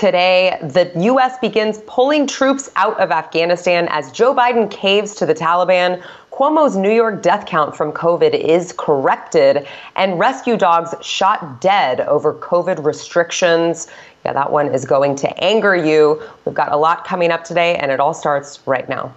Today, the U.S. begins pulling troops out of Afghanistan as Joe Biden caves to the Taliban. Cuomo's New York death count from COVID is corrected, and rescue dogs shot dead over COVID restrictions. Yeah, that one is going to anger you. We've got a lot coming up today, and it all starts right now.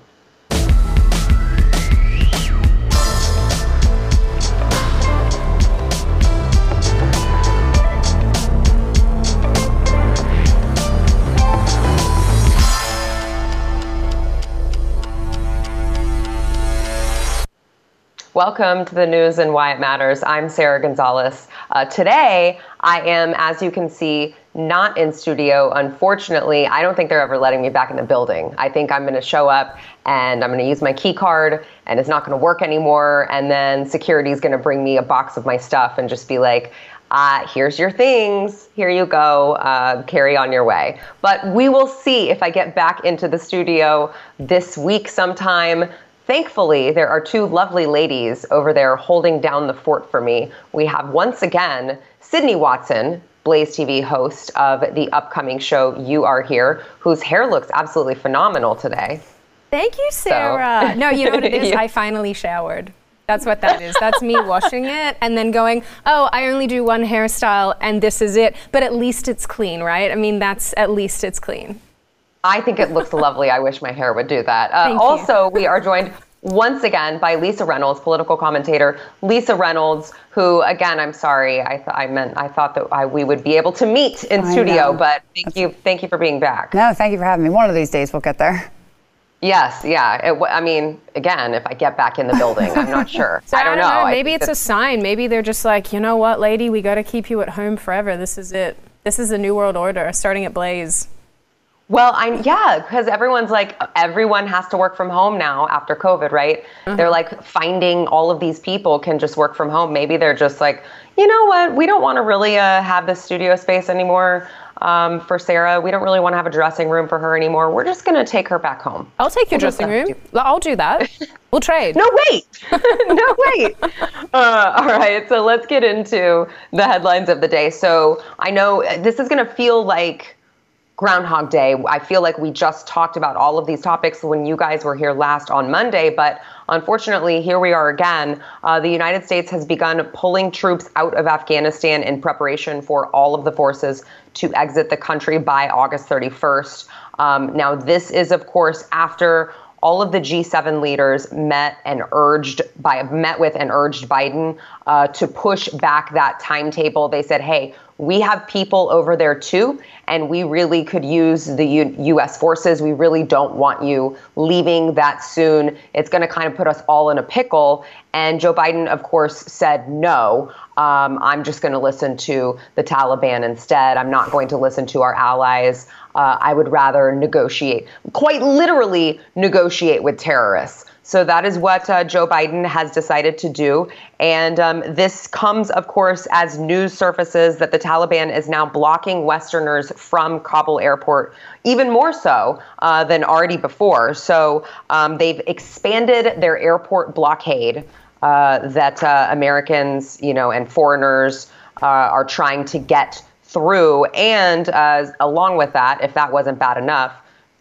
Welcome to the news and why it matters. I'm Sara Gonzales. Uh, today, I am, as you can see, not in studio. Unfortunately, I don't think they're ever letting me back in the building. I think I'm going to show up and I'm going to use my key card and it's not going to work anymore. And then security is going to bring me a box of my stuff and just be like, uh, here's your things. Here you go. Uh, carry on your way. But we will see if I get back into the studio this week sometime. Thankfully, there are two lovely ladies over there holding down the fort for me. We have once again Sydney Watson, Blaze TV host of the upcoming show You Are Here, whose hair looks absolutely phenomenal today. Thank you, Sara. So. no, you know what it is? yeah. I finally showered. That's what that is. That's me washing it and then going, oh, I only do one hairstyle and this is it. But at least it's clean, right? I mean, that's at least it's clean. I think it looks lovely. I wish my hair would do that. Uh, also, we are joined once again by Lisa Reynolds, political commentator. Lisa Reynolds, who again, I'm sorry, I, th- I meant I thought that I, we would be able to meet in I studio, know. but thank That's... you, thank you for being back. No, thank you for having me. One of these days we'll get there. Yes, yeah. It, I mean, again, if I get back in the building, I'm not sure. so I don't, I don't know. know. Maybe it's a sign. Maybe they're just like, you know what, lady, we got to keep you at home forever. This is it. This is the new world order, starting at Blaze. Well, I'm yeah, because everyone's like everyone has to work from home now after COVID, right? Mm-hmm. They're like finding all of these people can just work from home. Maybe they're just like, you know what, we don't want to really uh, have the studio space anymore um, for Sarah. We don't really want to have a dressing room for her anymore. We're just going to take her back home. I'll take your we'll dressing room. Do. I'll do that. We'll trade. no, wait. no, wait. Uh, all right. So let's get into the headlines of the day. So I know this is going to feel like Groundhog Day. I feel like we just talked about all of these topics when you guys were here last on Monday, but unfortunately, here we are again. Uh, the United States has begun pulling troops out of Afghanistan in preparation for all of the forces to exit the country by August 31st. Um, now, this is, of course, after all of the G7 leaders met and urged by met with and urged Biden uh, to push back that timetable. They said, "Hey, we have people over there too, and we really could use the U- U.S. forces. We really don't want you leaving that soon. It's going to kind of put us all in a pickle. And Joe Biden, of course, said no. Um, I'm just going to listen to the Taliban instead. I'm not going to listen to our allies. Uh, I would rather negotiate, quite literally, negotiate with terrorists. So that is what uh, Joe Biden has decided to do. And um, this comes, of course, as news surfaces that the Taliban is now blocking Westerners from Kabul airport, even more so uh, than already before. So um, they've expanded their airport blockade uh, that uh, Americans, you know, and foreigners uh, are trying to get through. And uh, along with that, if that wasn't bad enough,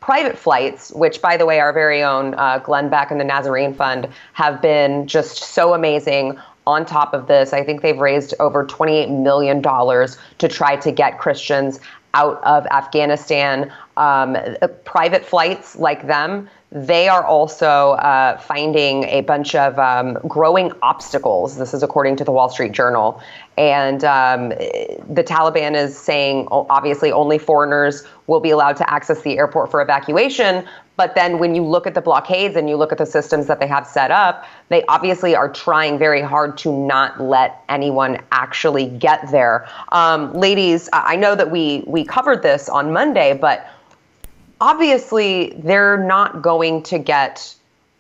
private flights, which, by the way, our very own uh, Glenn Beck and the Nazarene Fund have been just so amazing. On top of this, I think they've raised over $28 million to try to get Christians out of Afghanistan. Um, private flights like them, they are also uh, finding a bunch of um, growing obstacles. This is according to the Wall Street Journal. And um, the Taliban is saying obviously only foreigners will be allowed to access the airport for evacuation. But then when you look at the blockades and you look at the systems that they have set up, they obviously are trying very hard to not let anyone actually get there. Um, ladies, I know that we, we covered this on Monday, but obviously they're not going to get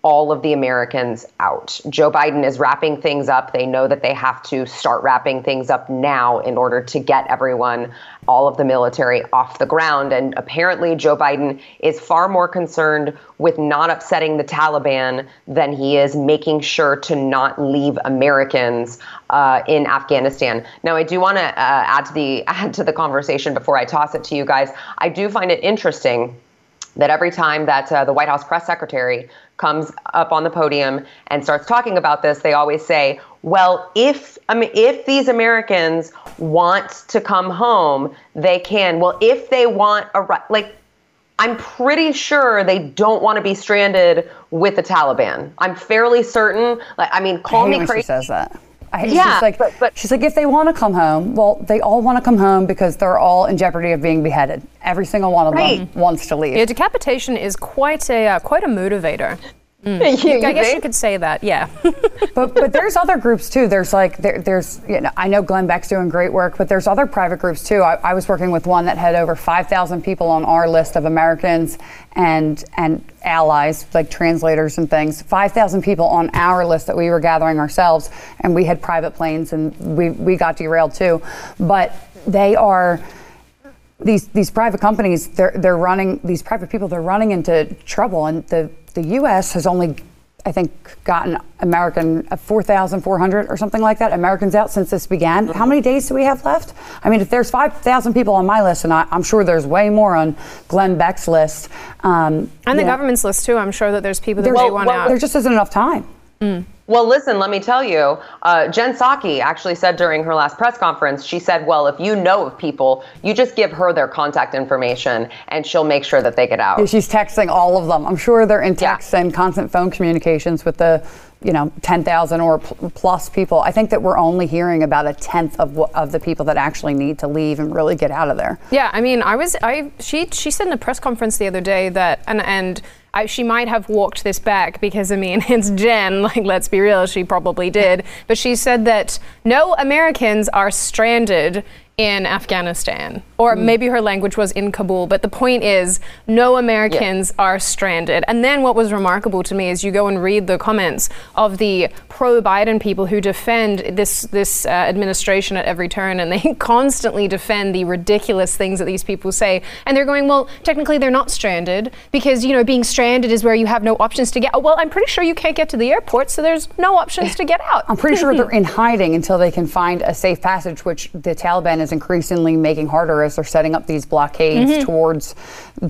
all of the Americans out. Joe Biden is wrapping things up. They know that they have to start wrapping things up now in order to get everyone, all of the military, off the ground. And apparently, Joe Biden is far more concerned with not upsetting the Taliban than he is making sure to not leave Americans uh, in Afghanistan. Now, I do want to uh, add to the add to the conversation before I toss it to you guys. I do find it interesting that every time that uh, the White House press secretary comes up on the podium and starts talking about this, they always say, "Well, if I mean, if these Americans want to come home, they can. Well, if they want a like." I'm pretty sure they don't want to be stranded with the Taliban. I'm fairly certain. Like, I mean, call I me crazy. She says that. I, yeah, like, but, but, she's like, if they want to come home, well, they all want to come home because they're all in jeopardy of being beheaded. Every single one of right. them wants to leave. Yeah, decapitation is quite a uh, quite a motivator. Mm. You, I guess think? you could say that, yeah. but but there's other groups too. There's like there, there's you know I know Glenn Beck's doing great work, but there's other private groups too. I, I was working with one that had over 5,000 people on our list of Americans and and allies like translators and things. 5,000 people on our list that we were gathering ourselves, and we had private planes and we we got derailed too. But they are these these private companies they're they're running these private people they're running into trouble and the the U.S. has only, I think, gotten American uh, 4,400 or something like that Americans out since this began. How many days do we have left? I mean, if there's 5,000 people on my list, and I, am sure there's way more on Glenn Beck's list, um, and the know, government's list too. I'm sure that there's people that they want well, out. There just isn't enough time. Mm. Well, listen, let me tell you, uh, Jen Psaki actually said during her last press conference, she said, well, if you know of people, you just give her their contact information and she'll make sure that they get out. She's texting all of them. I'm sure they're in text yeah. and constant phone communications with the, you know, 10,000 or plus people. I think that we're only hearing about a tenth of of the people that actually need to leave and really get out of there. Yeah, I mean, I was, I, she, she said in a press conference the other day that, and, and, I, she might have walked this back because I mean it's Jen. Like let's be real, she probably did. But she said that no Americans are stranded in Afghanistan. Or mm. maybe her language was in Kabul. But the point is, no Americans yeah. are stranded. And then what was remarkable to me is you go and read the comments of the pro Biden people who defend this, this uh, administration at every turn. And they constantly defend the ridiculous things that these people say. And they're going, well, technically they're not stranded because, you know, being stranded is where you have no options to get. Oh, well, I'm pretty sure you can't get to the airport, so there's no options to get out. I'm pretty sure they're in hiding until they can find a safe passage, which the Taliban is increasingly making harder as they're setting up these blockades mm-hmm. towards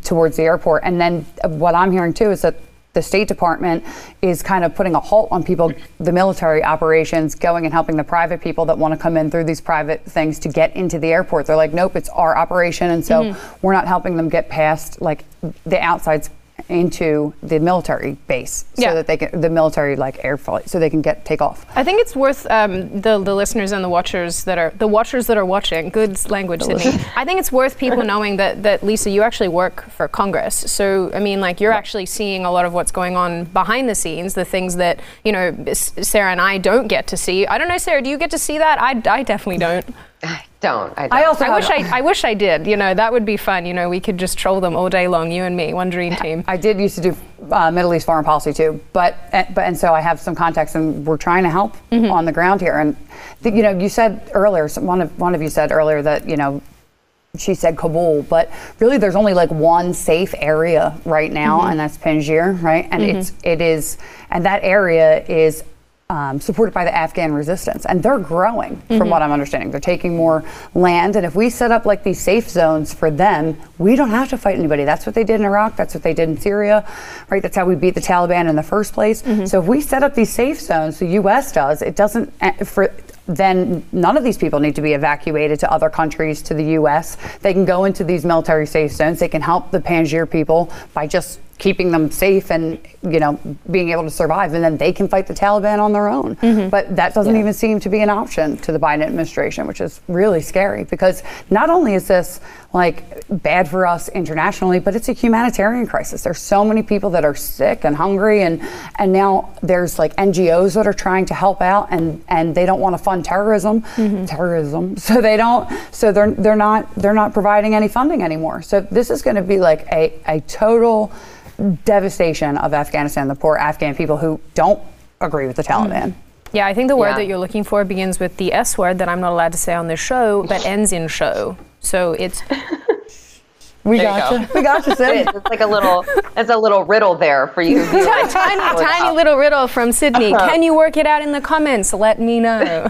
towards the airport. And then what I'm hearing too is that the State Department is kind of putting a halt on people, the military operations, going and helping the private people that want to come in through these private things to get into the airport. They're like, nope, it's our operation, and so mm-hmm. we're not helping them get past like the outsides into the military base so yeah. that they can the military like air flight so they can get take off. I think it's worth um, the the listeners and the watchers that are the watchers that are watching good language Sydney. I think it's worth people knowing that that Lisa you actually work for Congress. So I mean like you're actually seeing a lot of what's going on behind the scenes, the things that you know Sarah and I don't get to see. I don't know Sarah, do you get to see that? I, I definitely don't. I don't. I, don't. I also I wish I, I wish I did. You know, that would be fun. You know, we could just troll them all day long, you and me, one dream team. I did used to do uh, Middle East foreign policy too, but uh, but and so I have some contacts, and we're trying to help mm-hmm. on the ground here. And the, you know, you said earlier, one of one of you said earlier that you know she said Kabul, but really there's only like one safe area right now, mm-hmm. and that's Panjshir, right? And mm-hmm. it's it is, and that area is um, supported by the Afghan resistance, and they're growing, from mm-hmm. what I'm understanding. They're taking more land, and if we set up like these safe zones for them, we don't have to fight anybody. That's what they did in Iraq. That's what they did in Syria, right? That's how we beat the Taliban in the first place. Mm-hmm. So if we set up these safe zones, the U.S. does. It doesn't eh, for then none of these people need to be evacuated to other countries, to the U.S. They can go into these military safe zones. They can help the Panjshir people by just keeping them safe and you know being able to survive and then they can fight the Taliban on their own mm-hmm. but that doesn't yeah. even seem to be an option to the Biden administration which is really scary because not only is this like bad for us internationally, but it's a humanitarian crisis. There's so many people that are sick and hungry, and and now there's like NGOs that are trying to help out, and and they don't want to fund terrorism, mm-hmm. terrorism. So they don't. So they're they're not they're not providing any funding anymore. So this is going to be like a a total devastation of Afghanistan, the poor Afghan people who don't agree with the Taliban. Mm-hmm. Yeah, I think the word yeah. that you're looking for begins with the S word that I'm not allowed to say on this show, but ends in show. So it's. We got you. We got you, Sid. It's like a little, it's a little riddle there for you. tiny, tiny, tiny little riddle from Sydney. Uh-huh. Can you work it out in the comments? Let me know.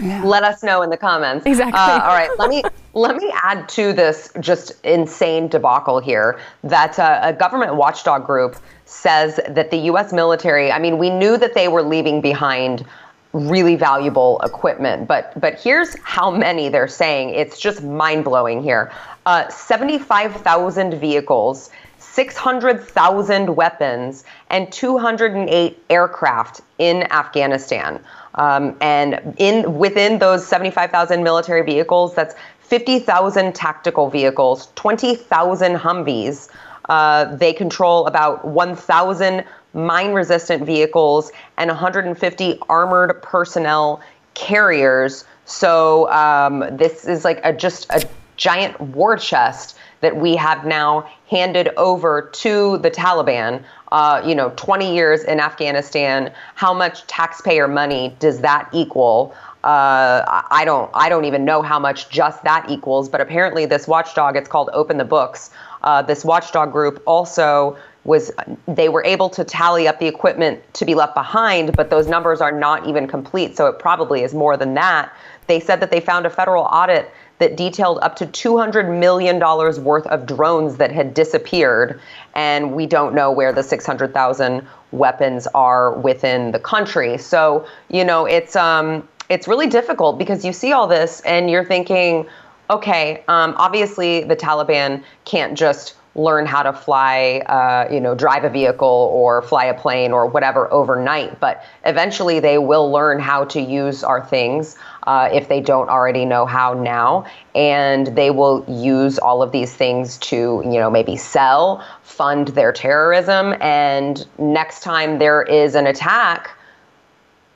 yeah. Let us know in the comments. Exactly. Uh, all right. Let me let me add to this just insane debacle here that uh, a government watchdog group says that the U.S. military. I mean, we knew that they were leaving behind really valuable equipment. But but here's how many they're saying. It's just mind blowing here. Uh, 75,000 vehicles. 600,000 weapons and 208 aircraft in Afghanistan. Um, and in within those 75,000 military vehicles, that's 50,000 tactical vehicles, 20,000 Humvees. Uh, they control about 1,000 mine resistant vehicles, and 150 armored personnel carriers. So um, this is like a, just a giant war chest that we have now handed over to the Taliban. Uh, you know, 20 years in Afghanistan. How much taxpayer money does that equal? Uh, I don't. I don't even know how much just that equals. But apparently, this watchdog. It's called Open the Books. Uh, this watchdog group also was they were able to tally up the equipment to be left behind, but those numbers are not even complete. So it probably is more than that. They said that they found a federal audit that detailed up to $200 million worth of drones that had disappeared. And we don't know where the 600,000 weapons are within the country. So, you know, it's, um, it's really difficult because you see all this and you're thinking, okay, um, obviously the Taliban can't just learn how to fly, uh, you know, drive a vehicle or fly a plane or whatever overnight. But eventually they will learn how to use our things uh, if they don't already know how now. And they will use all of these things to, you know, maybe sell, fund their terrorism. And next time there is an attack,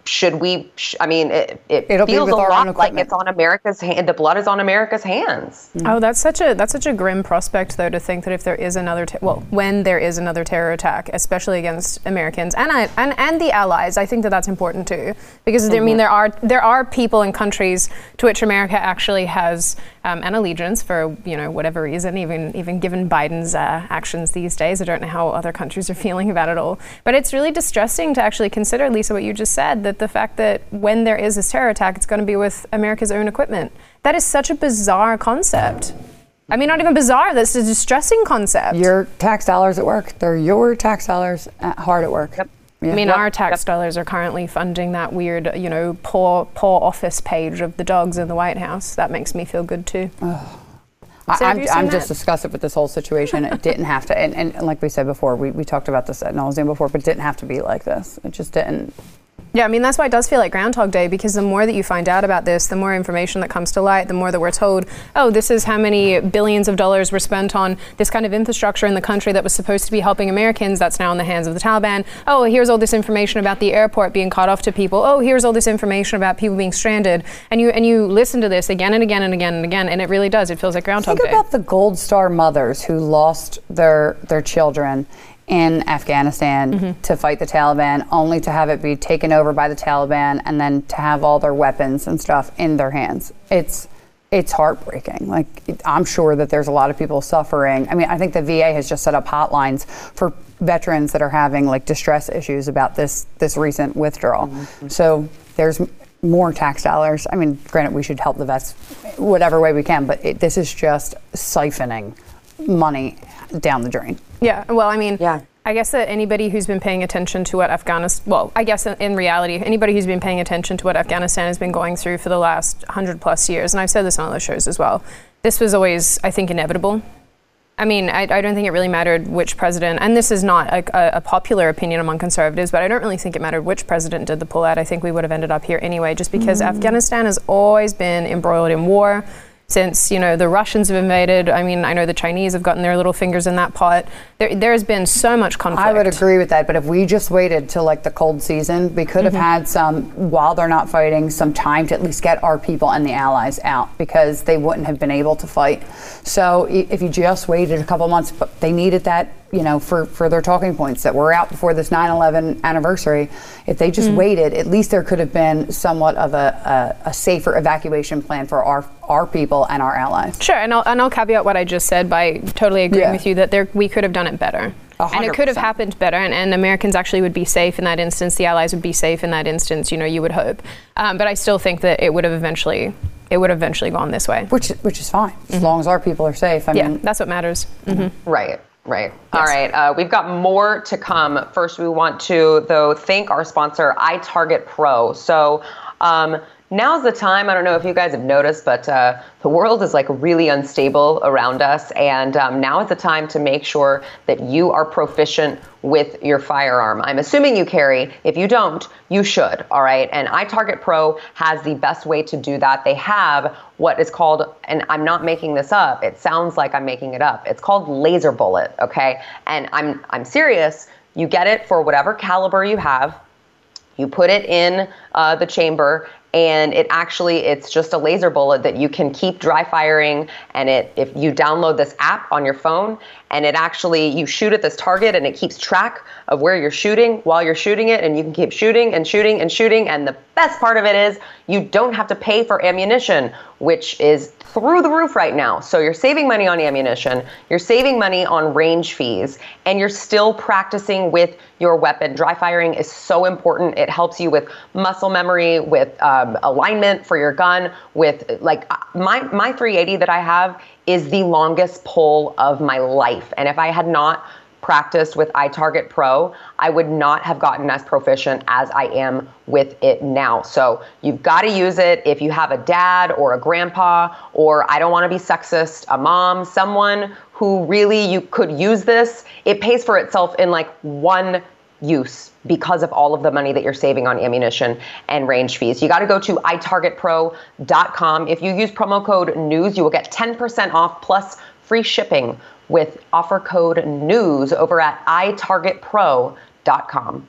should we? Sh- I mean, it, it feels a lot like it's on America's hand. The blood is on America's hands. Mm-hmm. Oh, that's such a that's such a grim prospect, though, to think that if there is another, te- well, when there is another terror attack, especially against Americans and I, and and the allies, I think that that's important too, because mm-hmm. I mean, there are there are people and countries to which America actually has um, an allegiance for you know whatever reason, even even given Biden's uh, actions these days. I don't know how other countries are feeling about it all, but it's really distressing to actually consider, Lisa, what you just said that the fact that when there is a terror attack, it's going to be with America's own equipment. That is such a bizarre concept. I mean, not even bizarre. That's a distressing concept. Your tax dollars at work. They're your tax dollars at hard at work. Yep. Yeah. I mean, yep. our tax yep. dollars are currently funding that weird, you know, poor, poor office page of the dogs in the White House. That makes me feel good too. Oh. So I'm, I'm just disgusted with this whole situation. it didn't have to, and, and, like we said before, we, we talked about this at nauseam before, but it didn't have to be like this. It just didn't. Yeah, I mean, that's why it does feel like Groundhog Day because the more that you find out about this, the more information that comes to light, the more that we're told, oh, this is how many billions of dollars were spent on this kind of infrastructure in the country that was supposed to be helping Americans. That's now in the hands of the Taliban. Oh, here's all this information about the airport being cut off to people. Oh, here's all this information about people being stranded. And you and you listen to this again and again and again and again, and it really does. It feels like Groundhog Think Day. Think about the Gold Star mothers who lost their their children in Afghanistan mm-hmm. to fight the Taliban, only to have it be taken over by the Taliban and then to have all their weapons and stuff in their hands. It's it's heartbreaking. Like I'm sure that there's a lot of people suffering. I mean, I think the VA has just set up hotlines for veterans that are having like distress issues about this this recent withdrawal. Mm-hmm. So there's more tax dollars. I mean, granted, we should help the vets whatever way we can, but it, this is just siphoning money down the drain. Yeah, well, I mean, yeah. I guess that anybody who's been paying attention to what Afghanistan, well, I guess in reality, anybody who's been paying attention to what Afghanistan has been going through for the last 100 plus years, and I've said this on other shows as well, this was always, I think, inevitable. I mean, I, I don't think it really mattered which president, and this is not a, a, popular opinion among conservatives, but I don't really think it mattered which president did the pullout. I think we would have ended up here anyway, just because mm. Afghanistan has always been embroiled in war since you know the Russians have invaded. I mean, I know the Chinese have gotten their little fingers in that pot. There, there's been so much conflict. I would agree with that, but if we just waited till like the cold season, we could have mm-hmm. had some while they're not fighting, some time to at least get our people and the allies out because they wouldn't have been able to fight. So if you just waited a couple months, but they needed that you know, for, for their talking points that were out before this 9/11 anniversary. If they just mm. waited, at least there could have been somewhat of a, a, a, safer evacuation plan for our our people and our allies. Sure, and I'll, and I'll caveat what I just said by totally agreeing yeah. with you that there we could have done it better. 100%. And it could have happened better, and, and, Americans actually would be safe in that instance. The Allies would be safe in that instance. You know, you would hope, um, but I still think that it would have eventually, it would have eventually gone this way. Which, which is fine, mm-hmm. as long as our people are safe. I yeah, mean, that's what matters. Mm-hmm. Right. Right. Yes. All right. Uh, we've got more to come. First, we want to, though, thank our sponsor, iTarget Pro. So, um, now's the time. I don't know if you guys have noticed, but uh, the world is like really unstable around us. And um, now is the time to make sure that you are proficient with your firearm. I'm assuming you carry. If you don't, you should. All right. And iTarget Pro has the best way to do that. They have what is called, and I'm not making this up. It sounds like I'm making it up. It's called laser bullet. Okay. And I'm I'm serious. You get it for whatever caliber you have. You put it in uh, the chamber and it actually it's just a laser bullet that you can keep dry firing. And it if you download this app on your phone and it actually you shoot at this target and it keeps track of where you're shooting while you're shooting it and you can keep shooting and shooting and shooting and the best part of it is you don't have to pay for ammunition which is through the roof right now. So you're saving money on ammunition, you're saving money on range fees, and you're still practicing with your weapon. Dry firing is so important. It helps you with muscle memory, with um, alignment for your gun, with like my my 380 that I have is the longest pull of my life. And if I had not practiced with iTarget Pro, I would not have gotten as proficient as I am with it now. So you've got to use it if you have a dad or a grandpa, or I don't want to be sexist, a mom, someone who really you could use this. It pays for itself in like one use because of all of the money that you're saving on ammunition and range fees. You got to go to itargetpro.com. If you use promo code NEWS, you will get 10% off plus free shipping with offer code NEWS over at itargetpro.com.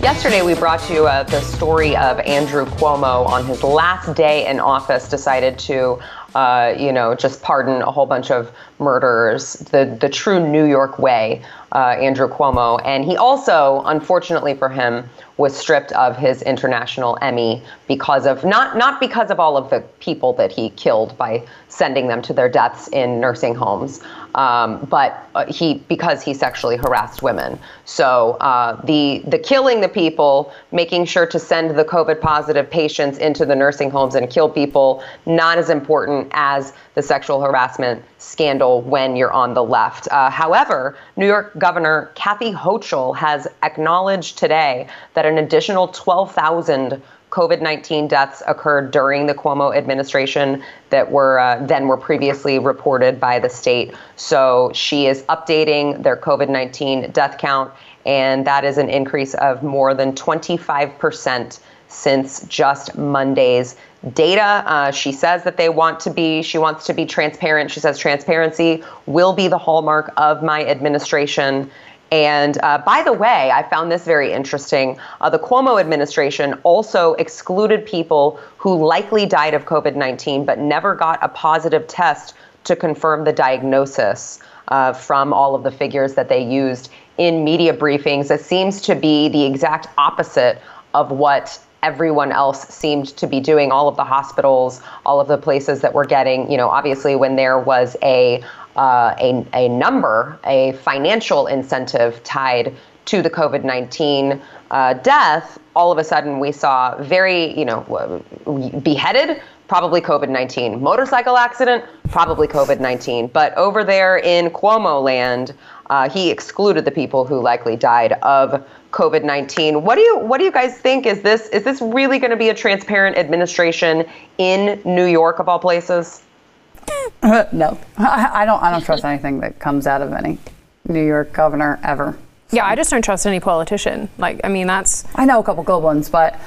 Yesterday, we brought you uh, the story of Andrew Cuomo on his last day in office, decided to, uh, you know, just pardon a whole bunch of murderers, the, the true New York way, uh, Andrew Cuomo. And he also, unfortunately for him, was stripped of his international Emmy because of not not because of all of the people that he killed by sending them to their deaths in nursing homes, um, but uh, he because he sexually harassed women. So uh, the the killing the people, making sure to send the COVID positive patients into the nursing homes and kill people, not as important as the sexual harassment scandal when you're on the left. Uh, however, New York Governor Kathy Hochul has acknowledged today that an additional 12,000 COVID 19 deaths occurred during the Cuomo administration that were uh, then were previously reported by the state. So she is updating their COVID 19 death count, and that is an increase of more than 25 percent since just Monday's data. Uh, she says that they want to be, she wants to be transparent. She says transparency will be the hallmark of my administration. And uh, by the way, I found this very interesting. Uh, the Cuomo administration also excluded people who likely died of COVID 19 but never got a positive test to confirm the diagnosis uh, from all of the figures that they used in media briefings. It seems to be the exact opposite of what everyone else seemed to be doing all of the hospitals all of the places that were getting you know obviously when there was a uh, a, a number a financial incentive tied to the covid-19 uh, death all of a sudden we saw very you know beheaded probably covid-19 motorcycle accident probably covid-19 but over there in cuomo land uh, he excluded the people who likely died of COVID nineteen. What do you what do you guys think? Is this is this really going to be a transparent administration in New York of all places? No, I, I, don't. I don't trust anything that comes out of any New York governor ever. Yeah, I just don't trust any politician. Like, I mean, that's. I know a couple good ones, but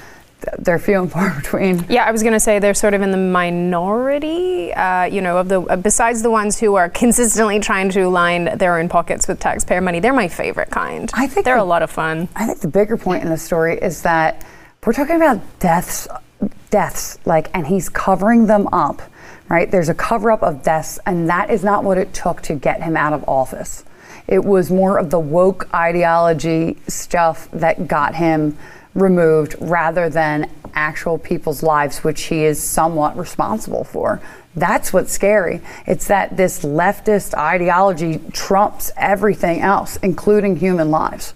they're few and far between. Yeah, I was going to say they're sort of in the minority, uh, you know, of the uh, besides the ones who are consistently trying to line their own pockets with taxpayer money. They're my favorite kind. I think they're the, a lot of fun. I think the bigger point in the story is that we're talking about deaths, deaths, like, and he's covering them up, right? There's a cover up of deaths, and that is not what it took to get him out of office. It was more of the woke ideology stuff that got him removed rather than actual people's lives, which he is somewhat responsible for. That's what's scary. It's that this leftist ideology trumps everything else, including human lives.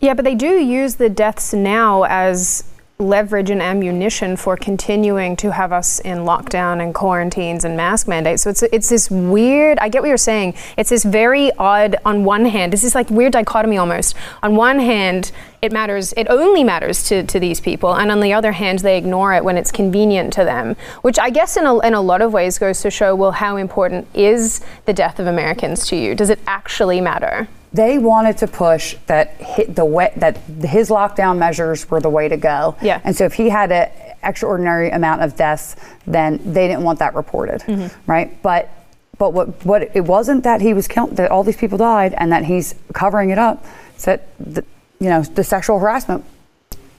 Yeah, but they do use the deaths now as leverage and ammunition for continuing to have us in lockdown and quarantines and mask mandates. So it's it's this weird. I get what you're saying. It's this very odd. On one hand, it's this like weird dichotomy almost. On one hand, it matters. It only matters to, to these people, and on the other hand, they ignore it when it's convenient to them. Which I guess in a, in a lot of ways goes to show well how important is the death of Americans to you? Does it actually matter? They wanted to push that the way, that his lockdown measures were the way to go. Yeah. And so if he had an extraordinary amount of deaths, then they didn't want that reported, mm-hmm. right? But but what what it wasn't that he was killed, that all these people died, and that he's covering it up. It's that the, you know the sexual harassment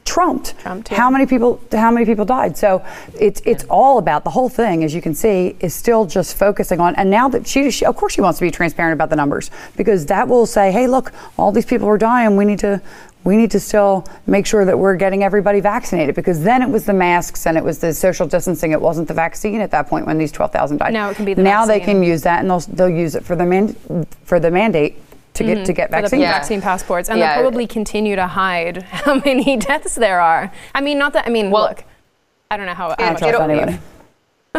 trumped. trumped yeah. How many people? How many people died? So it's it's all about the whole thing, as you can see, is still just focusing on. And now that she, she, of course, she wants to be transparent about the numbers because that will say, hey, look, all these people are dying. We need to. We need to still make sure that we're getting everybody vaccinated because then it was the masks and it was the social distancing. It wasn't the vaccine at that point when these 12,000 died. Now it can be the Now vaccine. they can use that and they'll, they'll use it for the man, for the mandate to get mm-hmm. to get vaccine. Yeah. vaccine passports, and yeah. they'll probably continue to hide how many deaths there are. I mean, not that. I mean, well, look, I don't know how. how much anybody.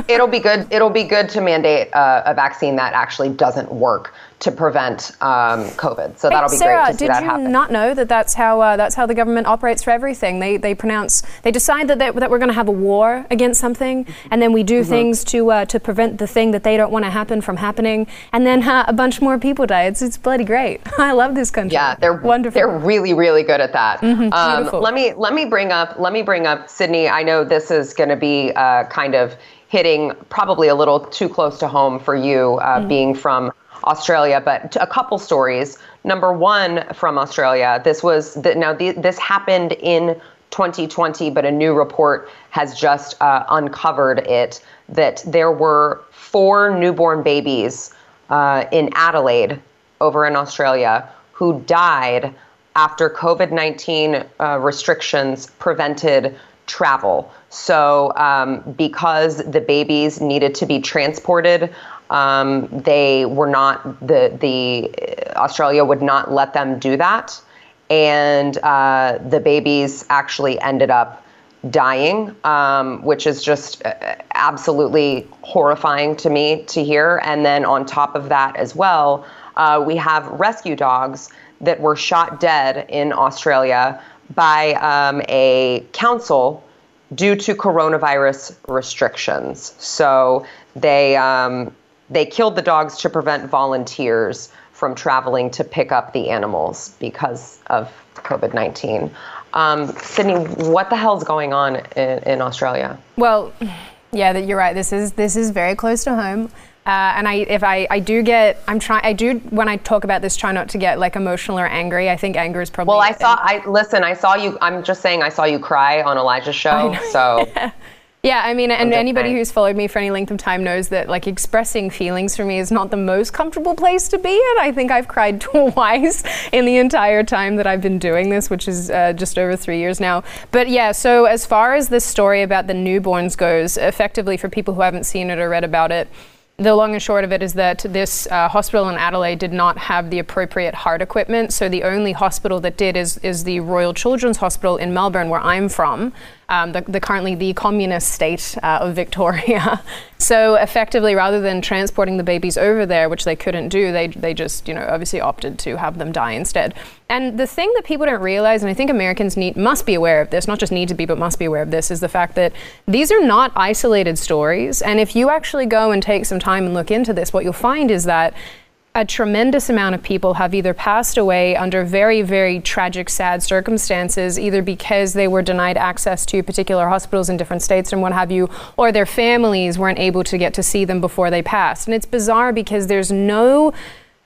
it'll be good. It'll be good to mandate uh, a vaccine that actually doesn't work to prevent um, COVID. So that'll be Sarah, great to see that happen. Did you not know that that's how uh, that's how the government operates for everything? They they pronounce they decide that they, that we're going to have a war against something, and then we do mm-hmm. things to uh, to prevent the thing that they don't want to happen from happening, and then uh, a bunch more people die. It's it's bloody great. I love this country. Yeah, they're wonderful. They're really really good at that. Mm-hmm. Um, let me let me bring up let me bring up Sydney. I know this is going to be uh, kind of hitting probably a little too close to home for you, uh, mm-hmm. being from Australia, but a couple stories. Number one from Australia, this was the, now the, this happened in 2020, but a new report has just uh, uncovered it that there were four newborn babies uh, in Adelaide over in Australia who died after COVID 19 uh, restrictions prevented travel. So, um, because the babies needed to be transported um, they were not the the Australia would not let them do that, and uh, the babies actually ended up dying, um, which is just uh, absolutely horrifying to me to hear. And then on top of that as well, uh, we have rescue dogs that were shot dead in Australia by um, a council due to coronavirus restrictions. So they um, they killed the dogs to prevent volunteers from traveling to pick up the animals because of COVID 19. Um, Sydney, what the hell is going on in, in Australia? Well, yeah, you're right. This is this is very close to home. Uh, and I, if I, I do get, I'm trying, I do when I talk about this, try not to get like emotional or angry. I think anger is probably. Well, I saw, I listen, I saw you. I'm just saying, I saw you cry on Elijah's show. So Yeah, I mean, and anybody who's followed me for any length of time knows that like expressing feelings for me is not the most comfortable place to be in. I think I've cried twice in the entire time that I've been doing this, which is uh, just over three years now. But yeah, so as far as this story about the newborns goes, effectively for people who haven't seen it or read about it, the long and short of it is that this uh, hospital in Adelaide did not have the appropriate heart equipment. So the only hospital that did is, is the Royal Children's Hospital in Melbourne, where I'm from um, the, the, currently the communist state uh, of Victoria. so effectively, rather than transporting the babies over there, which they couldn't do, they, they just, you know, obviously opted to have them die instead. And the thing that people don't realize, and I think Americans need must be aware of this, not just need to be, but must be aware of this, is the fact that these are not isolated stories. And if you actually go and take some time and look into this, what you'll find is that a tremendous amount of people have either passed away under very, very tragic, sad circumstances, either because they were denied access to particular hospitals in different states and what have you, or their families weren't able to get to see them before they passed. And it's bizarre because there's no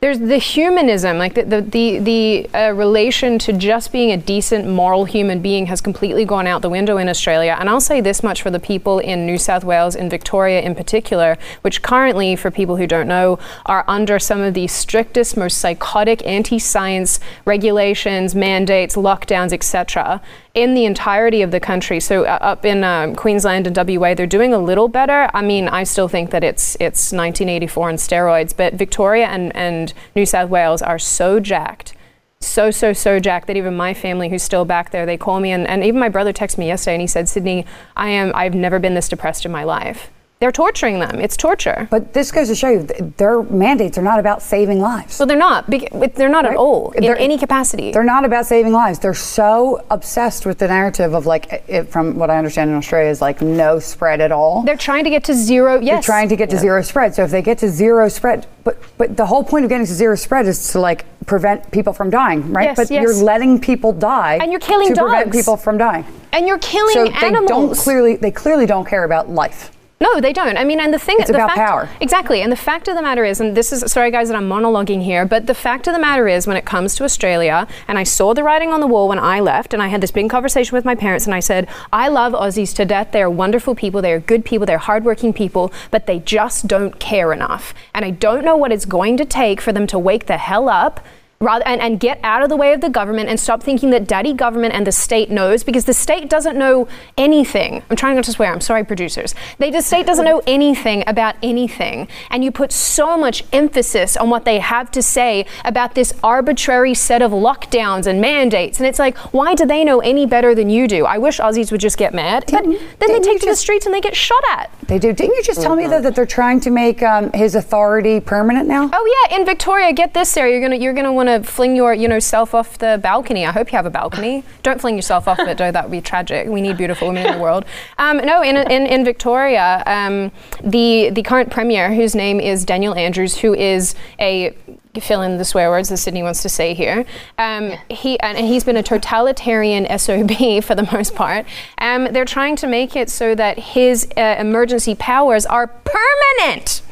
there's the humanism, like the the the, the uh, relation to just being a decent moral human being has completely gone out the window in Australia. And I'll say this much for the people in New South Wales, in Victoria in particular, which currently, for people who don't know, are under some of the strictest, most psychotic anti-science regulations, mandates, lockdowns, etc in the entirety of the country. So uh, up in um, Queensland and WA, they're doing a little better. I mean, I still think that it's it's 1984 on steroids, but Victoria and, and New South Wales are so jacked. So, so, so jacked that even my family who's still back there, they call me and, and even my brother texted me yesterday and he said, Sydney, I am I've never been this depressed in my life. They're torturing them. It's torture. But this goes to show you their mandates are not about saving lives. Well, they're not. They're not right? at all in they're, any capacity. They're not about saving lives. They're so obsessed with the narrative of like, it, from what I understand in Australia, is like no spread at all. They're trying to get to zero. Yes. They're trying to get to yeah. zero spread. So if they get to zero spread, but but the whole point of getting to zero spread is to like prevent people from dying, right? Yes, but yes. you're letting people die, and you're killing to dogs. prevent people from dying. And you're killing so animals. they don't clearly. They clearly don't care about life. No, they don't. I mean, and the thing it's the about fact, power. Exactly. And the fact of the matter is, and this is sorry guys that I'm monologuing here, but the fact of the matter is when it comes to Australia, and I saw the writing on the wall when I left, and I had this big conversation with my parents, and I said, I love Aussies to death. They're wonderful people, they're good people, they're hardworking people, but they just don't care enough. And I don't know what it's going to take for them to wake the hell up rather and, and get out of the way of the government and stop thinking that daddy government and the state knows because the state doesn't know anything. I'm trying not to swear. I'm sorry, producers. They, the state doesn't know anything about anything. And you put so much emphasis on what they have to say about this arbitrary set of lockdowns and mandates. And it's like, why do they know any better than you do? I wish Aussies would just get mad. But then they take to the streets and they get shot at. They do. Didn't you just tell me though that they're trying to make um, his authority permanent now? Oh yeah, in Victoria, get this, Sarah. You're gonna you're gonna want to fling your you know self off the balcony. I hope you have a balcony. Don't fling yourself off it, though. That would be tragic. We need beautiful women in the world. Um, no, in, in in Victoria, um, the the current premier, whose name is Daniel Andrews, who is a fill in the swear words that Sydney wants to say here. Um, he and he's been a totalitarian SOB for the most part. Um, they're trying to make it so that his uh, emergency powers are permanent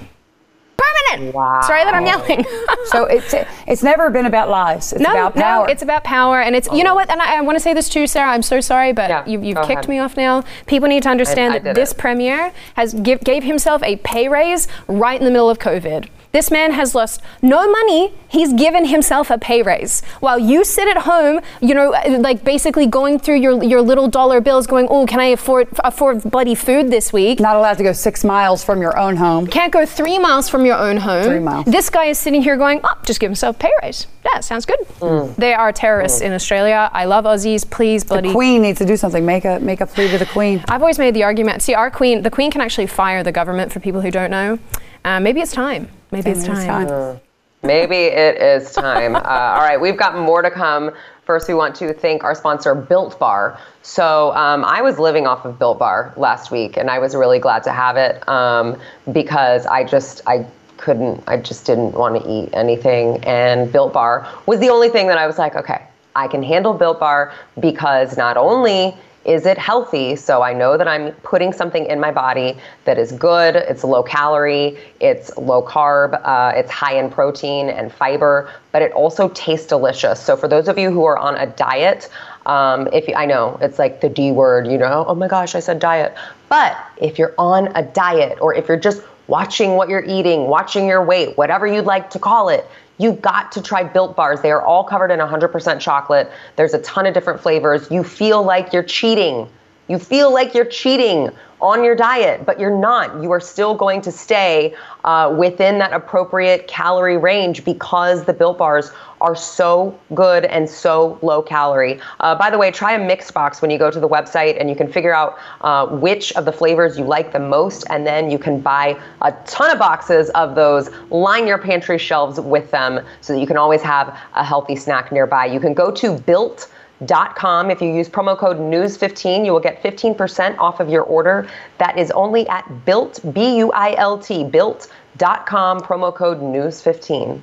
permanent. Wow. Sorry that I'm yelling. so it's it's never been about lies. It's no, about power. No, it's about power, and it's you know oh. what? And I, I want to say this too, Sarah. I'm so sorry, but yeah, you, have kicked ahead. me off now. People need to understand I, I that this it. premier has give, gave himself a pay raise right in the middle of COVID. This man has lost no money. He's given himself a pay raise. While you sit at home, you know, like basically going through your, your little dollar bills, going, oh, can I afford afford bloody food this week? Not allowed to go six miles from your own home. Can't go three miles from your own home. Three miles. This guy is sitting here going, oh, just give himself a pay raise. Yeah, sounds good. Mm. They are terrorists mm. in Australia. I love Aussies. Please, bloody. The Queen needs to do something. Make a make a plea to the Queen. I've always made the argument. See, our Queen, the Queen can actually fire the government. For people who don't know, uh, maybe it's time. Maybe it's time. time. Uh, maybe it is time. uh, all right, we've got more to come. First, we want to thank our sponsor, Built Bar. So, um, I was living off of Built Bar last week, and I was really glad to have it um, because I just I couldn't, I just didn't want to eat anything, and Built Bar was the only thing that I was like, okay, I can handle Built Bar because not only is it healthy? So I know that I'm putting something in my body that is good, it's low calorie, it's low carb, uh, it's high in protein and fiber, but it also tastes delicious. So for those of you who are on a diet, um, if you, I know it's like the D word, you know, oh my gosh, I said diet. But if you're on a diet or if you're just watching what you're eating, watching your weight, whatever you'd like to call it, You've got to try Built Bars. They are all covered in 100% chocolate. There's a ton of different flavors. You feel like you're cheating. You feel like you're cheating on your diet, but you're not. You are still going to stay uh, within that appropriate calorie range because the Built Bars are so good and so low calorie. Uh, by the way, try a mix box when you go to the website and you can figure out uh, which of the flavors you like the most, and then you can buy a ton of boxes of those, line your pantry shelves with them so that you can always have a healthy snack nearby. You can go to built Dot.com. If you use promo code news15, you will get 15% off of your order. That is only at built, B U I L T, built.com, promo code news15.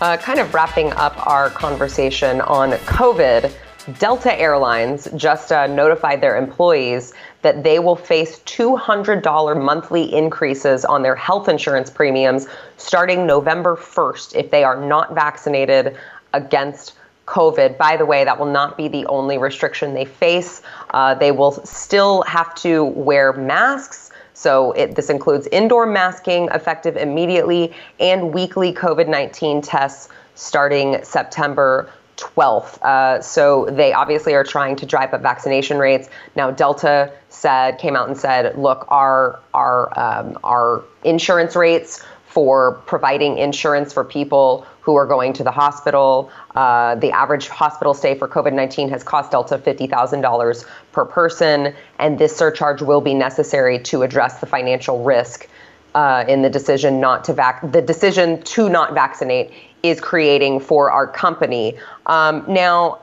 Uh, kind of wrapping up our conversation on COVID. Delta Airlines just uh, notified their employees that they will face $200 monthly increases on their health insurance premiums starting November 1st if they are not vaccinated against COVID. By the way, that will not be the only restriction they face. Uh, they will still have to wear masks so it, this includes indoor masking effective immediately and weekly COVID 19 tests starting September 12th. Uh, so they obviously are trying to drive up vaccination rates. Now Delta said came out and said, look, our our um, our insurance rates for providing insurance for people who are going to the hospital. Uh, the average hospital stay for COVID 19 has cost Delta $50,000 per person, and this surcharge will be necessary to address the financial risk uh, in the decision not to vac. The decision to not vaccinate is creating for our company. Um, now,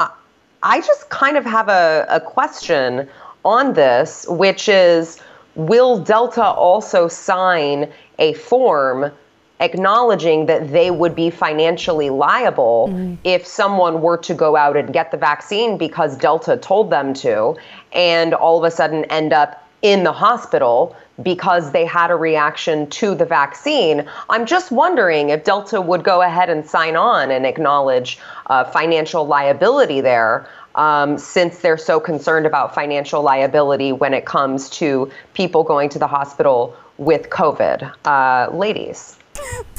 I just kind of have a, a question on this, which is will Delta also sign a form acknowledging that they would be financially liable mm-hmm. if someone were to go out and get the vaccine because Delta told them to, and all of a sudden end up in the hospital because they had a reaction to the vaccine. I'm just wondering if Delta would go ahead and sign on and acknowledge uh, financial liability there. Um, since they're so concerned about financial liability when it comes to people going to the hospital with COVID. Uh, ladies.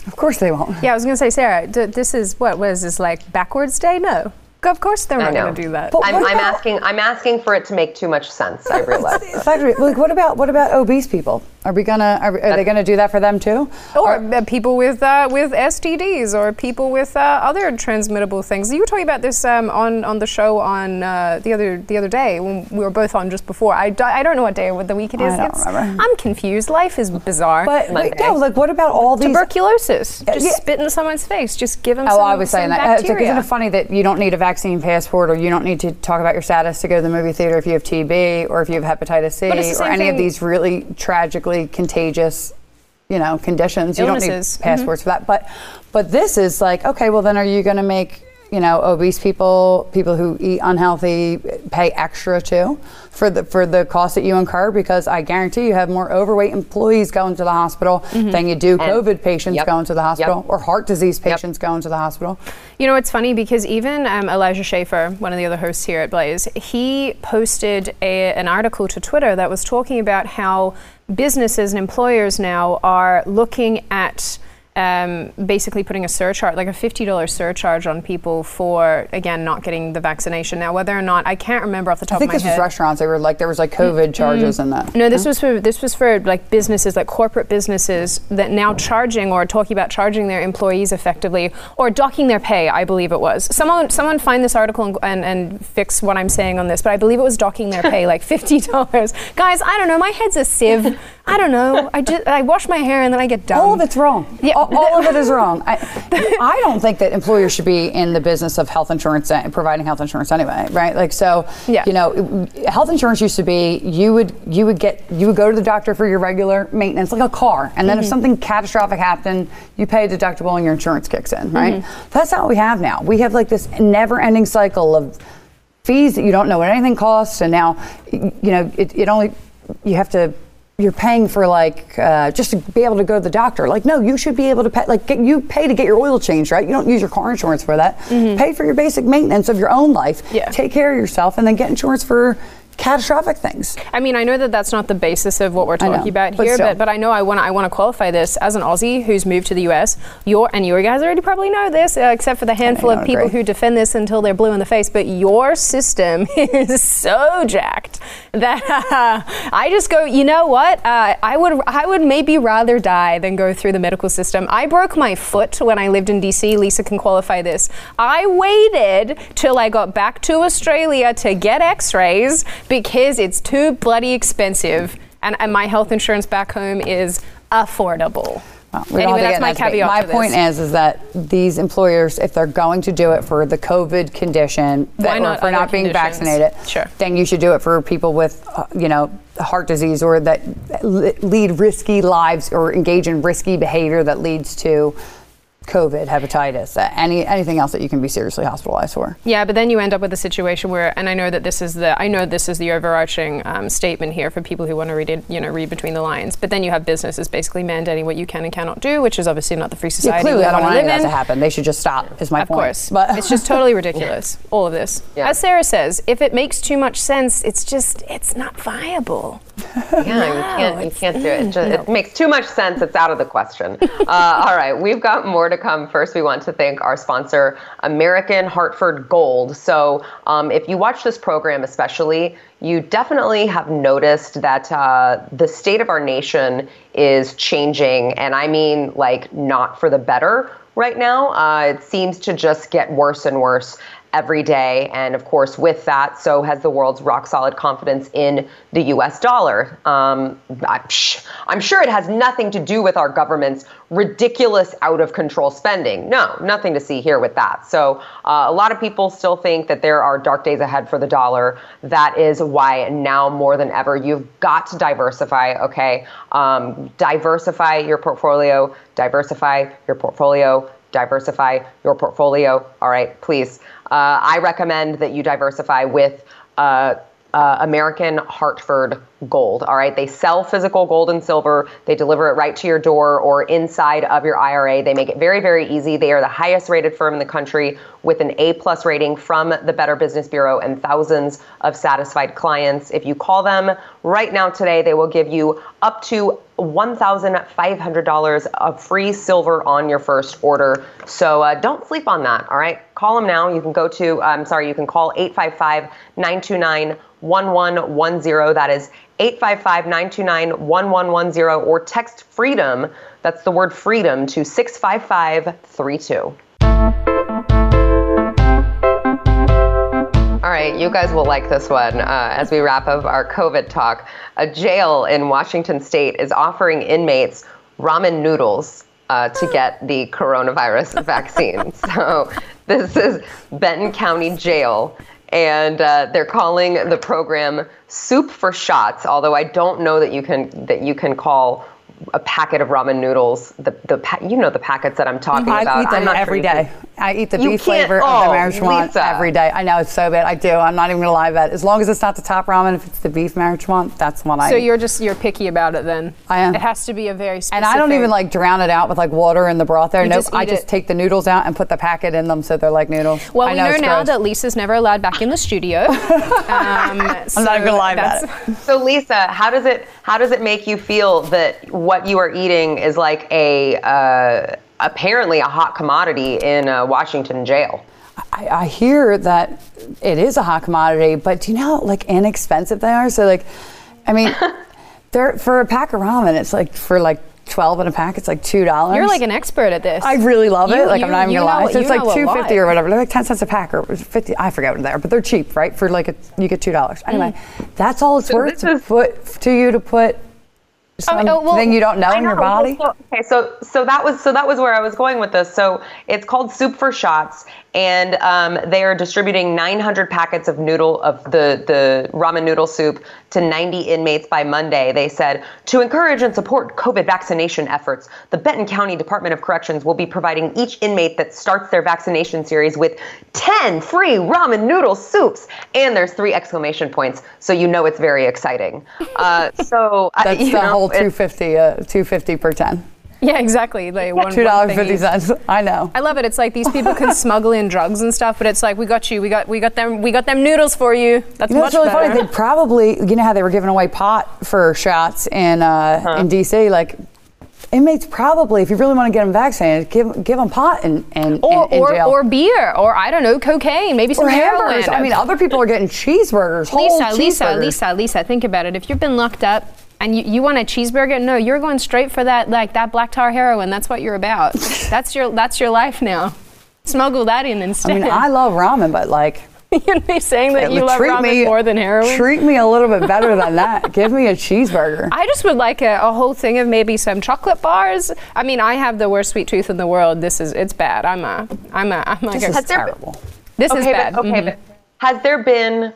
Of course they won't. Yeah, I was going to say, Sara, d- this is what was this like backwards day? No. Of course, they're not going to do that. I'm, I'm asking. I'm asking for it to make too much sense. I realize. like, what about what about obese people? Are we gonna? Are, are they gonna do that for them too? Or uh, people with uh, with STDs, or people with uh, other transmittable things. You were talking about this um, on on the show on uh, the other the other day when we were both on just before. I, I don't know what day of the week it is. I don't it's, remember. I'm confused. Life is bizarre. But no, like what about all these tuberculosis? Just yeah. spit in someone's face. Just give them. Oh, some, I was saying that. Uh, bacteria. isn't it funny that you don't need a vaccine passport, or you don't need to talk about your status to go to the movie theater if you have TB or if you have hepatitis C or any thing. of these really tragically contagious you know, conditions. Illnesses. You don't need passports mm-hmm. for that. But but this is like, okay, well then are you going to make you know obese people, people who eat unhealthy, pay extra too for the for the cost that you incur? Because I guarantee you have more overweight employees going to the hospital mm-hmm. than you do and COVID patients yep. going to the hospital yep. or heart disease patients yep. going to the hospital. You know, it's funny because even um, Elijah Schaffer, one of the other hosts here at Blaze, he posted a, an article to Twitter that was talking about how businesses and employers now are looking at um, basically putting a surcharge, like a $50 surcharge on people for, again, not getting the vaccination. Now, whether or not, I can't remember off the top of my head. I think this was restaurants. They were like, there was like COVID mm-hmm. charges in that. No, this was for, this was for like businesses, like corporate businesses that now charging or talking about charging their employees effectively or docking their pay, I believe it was. Someone, someone find this article and, and, and fix what I'm saying on this, but I believe it was docking their pay, like $50. Guys, I don't know. My head's a sieve. I don't know. I just, I wash my hair and then I get done. All of it's wrong. Yeah all, all of it is wrong. I, I don't think that employers should be in the business of health insurance and providing health insurance anyway, right? Like so, yeah. you know, health insurance used to be you would you would get you would go to the doctor for your regular maintenance like a car, and then mm-hmm. if something catastrophic happened, you pay a deductible and your insurance kicks in, right? Mm-hmm. That's not what we have now. We have like this never-ending cycle of fees that you don't know what anything costs, and now you know it, it only you have to you're paying for like uh, just to be able to go to the doctor. Like, no, you should be able to pay. Like, get, you pay to get your oil changed, right? You don't use your car insurance for that. Mm-hmm. Pay for your basic maintenance of your own life. Yeah. Take care of yourself, and then get insurance for catastrophic things. I mean, I know that that's not the basis of what we're talking know, about here, but, but, but I know I want I want to qualify this as an Aussie who's moved to the US. Your and you guys already probably know this, uh, except for the handful of people agree. who defend this until they're blue in the face. But your system is so jacked that uh, I just go. You know what? Uh, I would I would maybe rather die than go through the medical system. I broke my foot when I lived in DC. Lisa can qualify this. I waited till I got back to Australia to get X-rays because it's too bloody expensive and, and my health insurance back home is affordable. Well, anyway, that's my caveat. My point is, is that these employers, if they're going to do it for the COVID condition, that, or for not being vaccinated, sure. then you should do it for people with, uh, you know, heart disease or that lead risky lives or engage in risky behavior that leads to COVID, hepatitis, any anything else that you can be seriously hospitalized for. Yeah, but then you end up with a situation where, and I know that this is the I know this is the overarching um, statement here for people who want to read it, you know, read between the lines. But then you have businesses basically mandating what you can and cannot do, which is obviously not the free society yeah, clearly, we I don't want want to that to happen. They should just stop. Is my of point. course, but it's just totally ridiculous. All of this. Yeah. As Sara says, if it makes too much sense, it's just it's not viable. Yeah, you can't you can't do it. It, just, it makes too much sense. It's out of the question. Uh, all right, we've got more to come. First, we want to thank our sponsor, American Hartford Gold. So, um, if you watch this program, especially, you definitely have noticed that uh, the state of our nation is changing, and I mean like not for the better right now. Uh, it seems to just get worse and worse every day. And of course, with that, so has the world's rock solid confidence in the US dollar. Um, I'm sure it has nothing to do with our government's ridiculous, out of control spending. No, nothing to see here with that. So uh, a lot of people still think that there are dark days ahead for the dollar. That is why now more than ever, you've got to diversify, okay? Um, diversify your portfolio, diversify your portfolio diversify your portfolio. All right, please. Uh, I recommend that you diversify with uh, uh, American Hartford Gold. All right, they sell physical gold and silver. They deliver it right to your door or inside of your IRA. They make it very, very easy. They are the highest rated firm in the country with an A plus rating from the Better Business Bureau and thousands of satisfied clients. If you call them right now today, they will give you up to $1,500 of free silver on your first order. So uh, don't sleep on that, all right? Call them now. You can go to, I'm sorry, you can call 855 929 1110. That is 855 929 1110 or text freedom. That's the word freedom to 65532. All right, you guys will like this one uh, as we wrap up our COVID talk. A jail in Washington state is offering inmates ramen noodles uh, to get the coronavirus vaccine. So, this is Benton County Jail, and uh, they're calling the program "Soup for Shots." Although I don't know that you can that you can call a packet of ramen noodles, the the pa- you know the packets that I'm talking I about. eat them I'm not every sure day. I eat the You beef flavor oh, of the Maruchan Lisa. every day. I know it's so bad. I do. I'm not even gonna lie about it. As long as it's not the top ramen, if it's the beef Maruchan, that's one I. So eat. you're just you're picky about it then. I am. It has to be a very specific. and I don't even like drown it out with like water in the broth there. You nope. just I just it. take the noodles out and put the packet in them so they're like noodles. Well, I we know it's now gross. that Lisa's never allowed back in the studio. Um, I'm not even gonna lie about it. So Lisa, how does it how does it make you feel that what you are eating is like a uh, apparently a hot commodity in a Washington jail? I, I hear that it is a hot commodity, but do you know how like inexpensive they are? So like, I mean, they're for a pack of ramen, it's like for like twelve in a pack, it's like two dollars. You're like an expert at this. I really love it. Like you- I'm not even you gonna know- lie. So it's like two fifty lot. or whatever. They're like ten cents a pack or fifty. I forget what they are, but they're cheap, right? For like a, you get two dollars. Anyway, Mm. that's all it's So worth to put to you to put something oh, well, you don't know I in your body. Okay, so so that was so that was where I was going with this. So it's called Soup for Shots, and um, they are distributing 900 packets of noodle of the the ramen noodle soup to 90 inmates by Monday. They said to encourage and support COVID vaccination efforts, the Benton County Department of Corrections will be providing each inmate that starts their vaccination series with 10 free ramen noodle soups, and there's three exclamation points, so you know it's very exciting. Uh, so I- That's you the know, whole two fifty. Uh, two fifty per ten. Yeah, exactly. Like one, Two dollars fifty. I know. I love it. It's like these people can smuggle in drugs and stuff, but it's like we got you. We got we got them. We got them noodles for you. That's You know, much really better. funny. They probably, you know, how they were giving away pot for shots in uh, in DC. Like inmates, probably, if you really want to get them vaccinated, give give them pot in in, or in, in or, or beer, or I don't know, cocaine, maybe some Or heroin. hamburgers. I mean, other people are getting cheeseburgers. whole Lisa, Lisa. Lisa, Lisa, think about it. If you've been locked up and you, you want a cheeseburger, no, you're going straight for that like that black tar heroin. That's what you're about. that's your that's your life now. Smuggle that in instead. I instead. mean, I love ramen, but like, You're me saying that you love ramen me more than heroin. Treat me a little bit better than that. Give me a cheeseburger. I just would like a, a whole thing of maybe some chocolate bars. I mean, I have the worst sweet tooth in the world. This is it's bad. I'm a I'm a I'm like this a, is terrible. this is bad. But, okay, Mhm. but has there been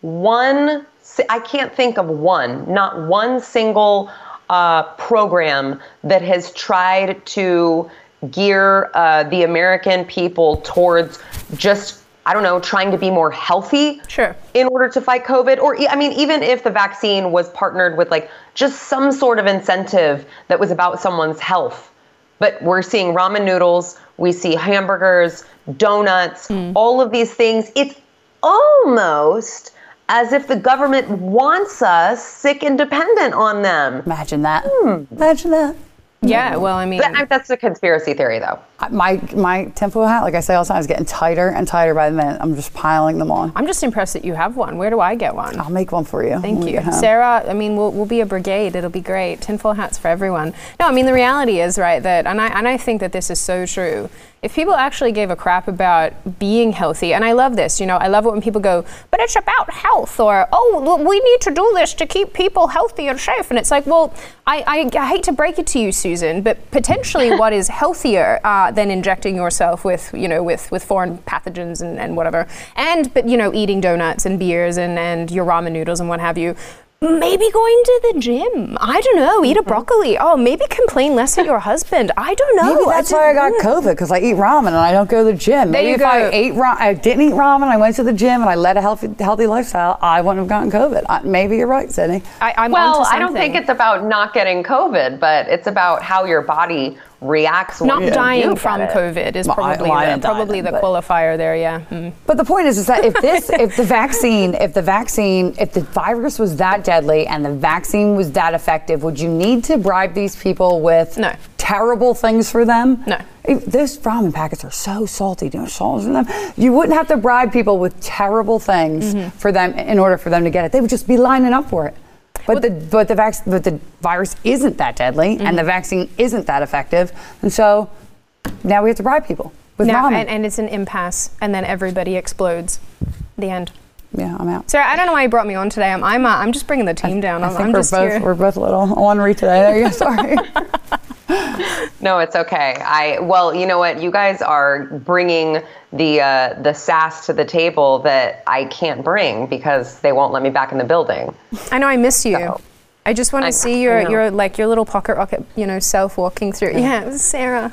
one? I can't think of one. Not one single uh, program that has tried to gear uh, the American people towards just I don't know, trying to be more healthy sure. in order to fight COVID. Or, I mean, even if the vaccine was partnered with like just some sort of incentive that was about someone's health. But we're seeing ramen noodles, we see hamburgers, donuts, mm. all of these things. It's almost as if the government wants us sick and dependent on them. Imagine that. Hmm. Imagine that. Yeah, well, I mean, that's a conspiracy theory, though. My my tinfoil hat, like I say all the time, is getting tighter and tighter by the minute. I'm just piling them on. I'm just impressed that you have one. Where do I get one? I'll make one for you. Thank you, Sara. I mean, we'll, we'll be a brigade. It'll be great. Tinfoil hats for everyone. No, I mean the reality is right that, and I and I think that this is so true if people actually gave a crap about being healthy, and I love this, you know, I love it when people go, but it's about health, or oh, we need to do this to keep people healthy and safe. And it's like, well, I, I, I hate to break it to you, Susan, but potentially what is healthier uh, than injecting yourself with, you know, with, with foreign pathogens and, and whatever, and, but, you know, eating donuts and beers and, and your ramen noodles and what have you maybe going to the gym. I don't know. Eat a mm-hmm. broccoli. Oh, maybe complain less at your husband. I don't know. Maybe that's I why I got COVID because I eat ramen and I don't go to the gym. There maybe if go. I ate ra- I didn't eat ramen, I went to the gym and I led a healthy healthy lifestyle, I wouldn't have gotten COVID. I, maybe you're right, Sydney. I, well, I don't think it's about not getting COVID, but it's about how your body reacts. Not dying from it. COVID is probably well, the, probably the qualifier there. Yeah. Mm. But the point is, is that if this, if the vaccine, if the vaccine, if the virus was that deadly and the vaccine was that effective, would you need to bribe these people with no. terrible things for them? No. If those ramen packets are so salty. You know, salt in them. You wouldn't have to bribe people with terrible things mm-hmm. for them in order for them to get it. They would just be lining up for it. But well, the but the vac- but the virus isn't that deadly, mm-hmm. and the vaccine isn't that effective, and so now we have to bribe people with now, and, and, it's an impasse, and then everybody explodes. The end. Yeah, I'm out. Sara, I don't know why you brought me on today. I'm I'm, uh, I'm just bringing the team I, down. I I'm, think I'm we're just both here. we're both a little ornery today. There you go. Sorry. no, it's okay. I well, you know what? You guys are bringing the uh, the sass to the table that I can't bring because they won't let me back in the building. I know I miss you. So. I just want to see your, your like your little pocket rocket, you know, self walking through. Yeah, yeah Sara.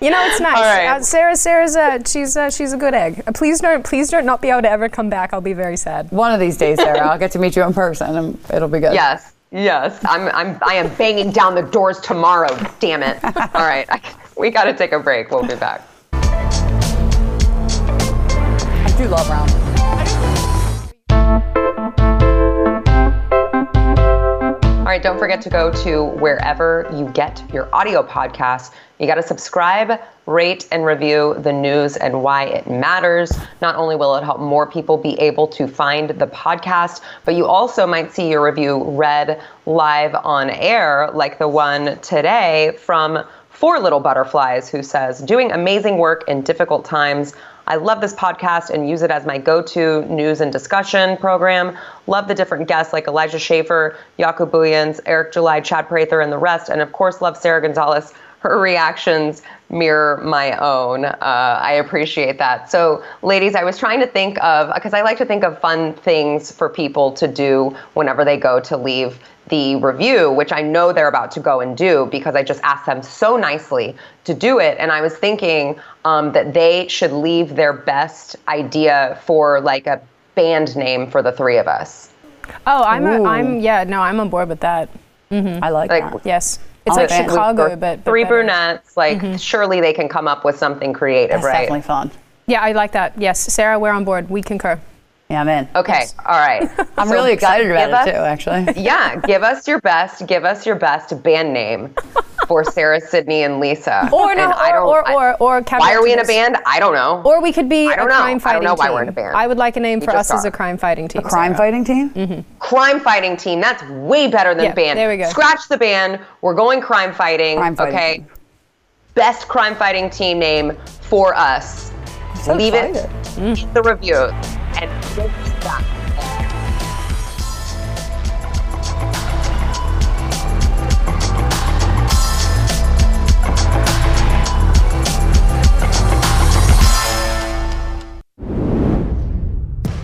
you know, it's nice. Right. Uh, Sara, Sara's a she's uh, she's a good egg. Uh, please don't please don't not be able to ever come back. I'll be very sad. One of these days, Sara, I'll get to meet you in person, and it'll be good. Yes. Yes, I'm, I'm, I am banging down the doors tomorrow. Damn it! All right, I, we got to take a break. We'll be back. I do love ramen. Right, don't forget to go to wherever you get your audio podcasts. You got to subscribe, rate, and review the news and why it matters. Not only will it help more people be able to find the podcast, but you also might see your review read live on air, like the one today from Four Little Butterflies, who says, Doing amazing work in difficult times. I love this podcast and use it as my go to news and discussion program. Love the different guests like Elijah Schaffer, Jaco Booyens, Eric July, Chad Prather, and the rest. And of course, love Sara Gonzales her reactions mirror my own. Uh, I appreciate that. So, ladies, I was trying to think of, because I like to think of fun things for people to do whenever they go to leave the review, which I know they're about to go and do because I just asked them so nicely to do it. And I was thinking um, that they should leave their best idea for like a band name for the three of us. Oh, I'm, a, I'm, yeah, no, I'm on board with that. Mm-hmm. I like, like that. Yes. It's like Chicago, but, but three better. brunettes. Like mm-hmm. surely they can come up with something creative, That's right? Definitely fun. Yeah, I like that. Yes, Sara, we're on board. We concur. Yeah, I'm in. Okay, yes. all right. I'm so really excited about us, it too, actually. Yeah, give us your best. Give us your best band name for Sara, Sydney, and Lisa. Or no, or, or, or, or, or why are we in a band? I don't know. Or we could be I don't a know. crime fighting I don't know why team. we're in a band. I would like a name we for us are. as a crime fighting team. A crime Sara. fighting team? Mm-hmm. Crime fighting team. That's way better than yeah, band. There we go. Scratch the band. We're going crime fighting. Crime fighting okay. Team. Best crime fighting team name for us. So Leave excited. it mm. in the review and that.